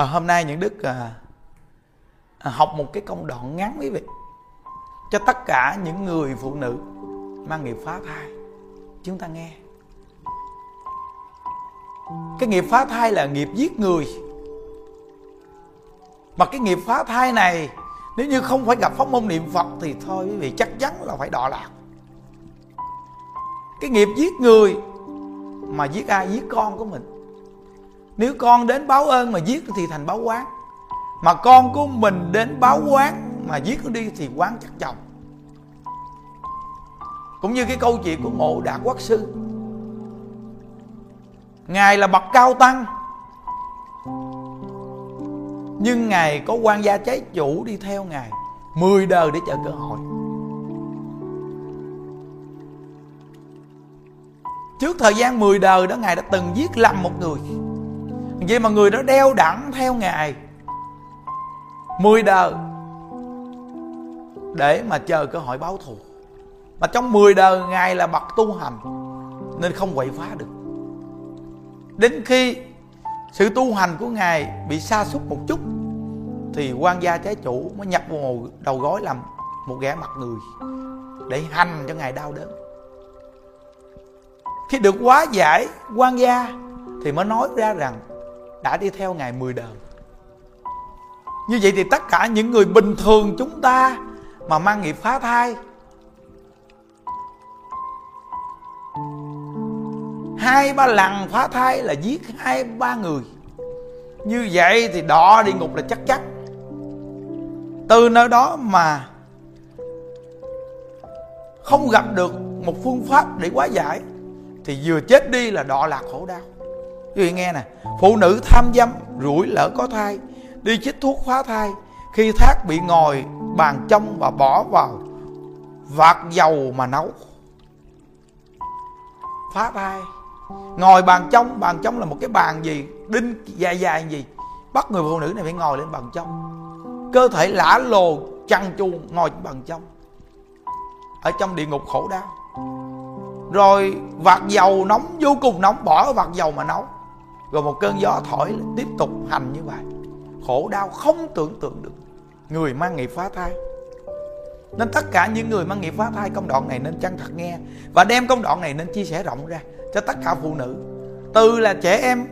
à, hôm nay những đức à, à, học một cái công đoạn ngắn quý vị. Cho tất cả những người phụ nữ mang nghiệp phá thai chúng ta nghe. Cái nghiệp phá thai là nghiệp giết người. Mà cái nghiệp phá thai này nếu như không phải gặp pháp môn niệm phật thì thôi quý vị chắc chắn là phải đọa lạc. Cái nghiệp giết người mà giết ai? Giết con của mình nếu con đến báo ơn mà giết thì thành báo quán. Mà con của mình đến báo quán mà giết nó đi thì quán chắc chồng. Cũng như cái câu chuyện của ngộ đạt quốc sư. Ngài là bậc cao tăng. Nhưng ngài có quan gia trái chủ đi theo ngài mười đời để chờ cơ hội. Trước thời gian mười đời đó, ngài đã từng giết lầm một người vậy mà người đó đeo đẳng theo ngài. Mười đời. Để mà chờ cơ hội báo thù. Mà trong 10 đời, ngài là bậc tu hành, nên không quậy phá được. Đến khi sự tu hành của ngài bị sa sút một chút, thì quan gia trái chủ mới nhập vào đầu gối làm một ghẻ mặt người, để hành cho ngài đau đớn. Khi được quá giải, quan gia thì mới nói ra rằng đã đi theo ngài 10 đời. Như vậy thì tất cả những người bình thường chúng ta mà mang nghiệp phá thai, hai ba lần phá thai là giết hai ba người. Như vậy thì đọ địa ngục là chắc chắn. Từ nơi đó mà không gặp được một phương pháp để quá giải, thì vừa chết đi là đọ lạc khổ đau quý vị nghe nè, phụ nữ tham dâm, rủi lỡ có thai, đi chích thuốc phá thai, khi thác bị ngồi, bàn trong và bỏ vào, vạt dầu mà nấu. Phá thai. Ngồi bàn trong bàn trong là một cái bàn gì? Đinh, dài dài gì? Bắt người phụ nữ này phải ngồi lên bàn trong cơ thể lả lồ, chăn chuông ngồi bàn trong ở trong địa ngục khổ đau. Rồi vạt dầu nóng, vô cùng nóng, bỏ vạt dầu mà nấu rồi một cơn gió thổi tiếp tục hành như vậy. Khổ đau không tưởng tượng được. Người mang nghiệp phá thai. Nên tất cả những người mang nghiệp phá thai, công đoạn này nên chân thật nghe và đem công đoạn này nên chia sẻ rộng ra cho tất cả phụ nữ. Từ là trẻ em,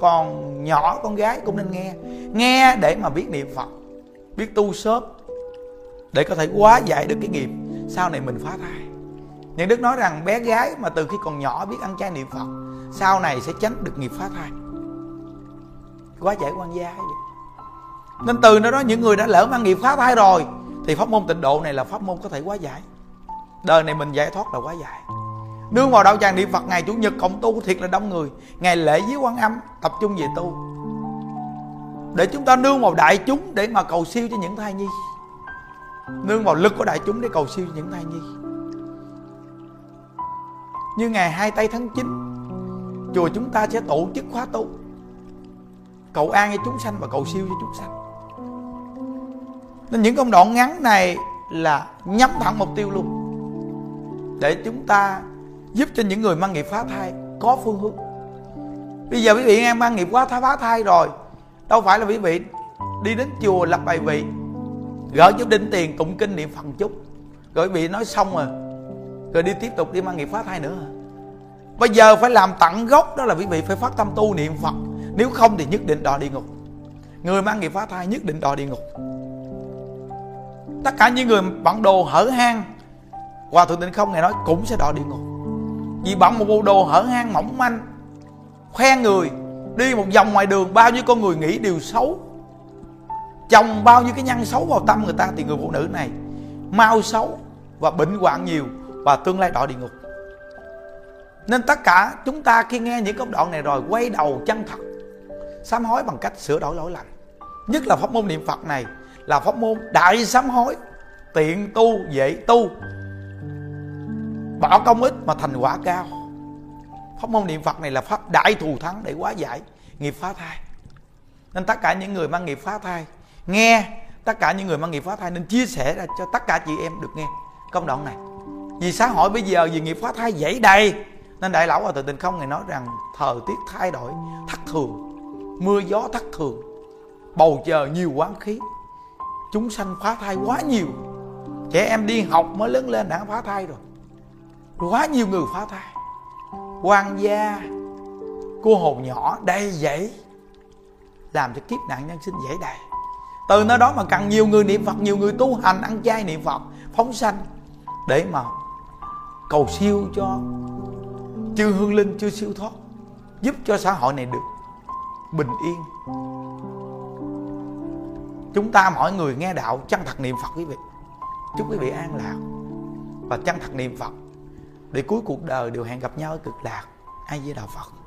còn nhỏ, con gái cũng nên nghe. Nghe để mà biết niệm phật, biết tu sớm để có thể quá giải được cái nghiệp sau này mình phá thai. Những đức nói rằng bé gái mà từ khi còn nhỏ biết ăn chay niệm phật sau này sẽ tránh được nghiệp phá thai. Quá giải quan gia vậy nên từ nơi đó những người đã lỡ mang nghiệp phá thai rồi, thì pháp môn tịnh độ này là pháp môn có thể quá giải. Đời này mình giải thoát là quá giải. Nương vào đạo tràng niệm phật ngày chủ nhật, cộng tu thiệt là đông người. Ngày lễ với quan âm, tập trung về tu. Để chúng ta nương vào đại chúng để mà cầu siêu cho những thai nhi. Nương vào lực của đại chúng để cầu siêu cho những thai nhi. Như ngày hai tây tháng 9 chùa chúng ta sẽ tổ chức khóa tu. Cầu an cho chúng sanh và cầu siêu cho chúng sanh. Nên những công đoạn ngắn này là nhắm thẳng mục tiêu luôn. Để chúng ta giúp cho những người mang nghiệp phá thai có phương hướng. Bây giờ quý vị nghe mang nghiệp quá thai phá thai rồi, đâu phải là quý vị đi đến chùa lập bài vị, gỡ chút đinh tiền tụng kinh niệm phần chút. Rồi quý vị nói xong rồi rồi đi tiếp tục đi mang nghiệp phá thai nữa bây giờ phải làm tận gốc đó là quý vị phải phát tâm tu niệm phật. Nếu không thì nhất định đọa địa ngục. Người mang nghiệp phá thai nhất định đọa địa ngục. Tất cả những người bận đồ hở hang, hòa thượng tịnh không ngày nói cũng sẽ đọa địa ngục. Vì bận một bộ đồ hở hang mỏng manh, khoe người, đi một vòng ngoài đường, bao nhiêu con người nghĩ điều xấu, chồng bao nhiêu cái nhân xấu vào tâm người ta, thì người phụ nữ này mau xấu và bệnh hoạn nhiều và tương lai đọa địa ngục nên tất cả chúng ta khi nghe những công đoạn này rồi, quay đầu chân thật, sám hối bằng cách sửa đổi lỗi lầm. Nhất là pháp môn niệm phật này là pháp môn đại sám hối, tiện tu, dễ tu bỏ công ít mà thành quả cao. Pháp môn niệm phật này là pháp đại thù thắng để hóa giải nghiệp phá thai. Nên tất cả những người mang nghiệp phá thai, nghe tất cả những người mang nghiệp phá thai nên chia sẻ ra cho tất cả chị em được nghe công đoạn này. Vì xã hội bây giờ vì nghiệp phá thai dễ đầy nên đại lão hòa thượng tình không ngày nói rằng thời tiết thay đổi thất thường, mưa gió thất thường, bầu trời nhiều quán khí, chúng sanh phá thai quá nhiều. Trẻ em đi học mới lớn lên đã phá thai rồi. Quá nhiều người phá thai. Quan gia cô hồn nhỏ đầy dẫy, làm cho kiếp nạn nhân sinh dễ đầy từ nơi đó mà cần nhiều người niệm phật, nhiều người tu hành, ăn chay niệm phật, phóng sanh, để mà cầu siêu cho chư hương linh chưa siêu thoát, giúp cho xã hội này được bình yên. Chúng ta mọi người nghe đạo chân thật niệm phật quý vị? Chúc quý vị an lạc. Và chân thật niệm phật, để cuối cuộc đời đều hẹn gặp nhau ở cực lạc. Ai với đạo phật.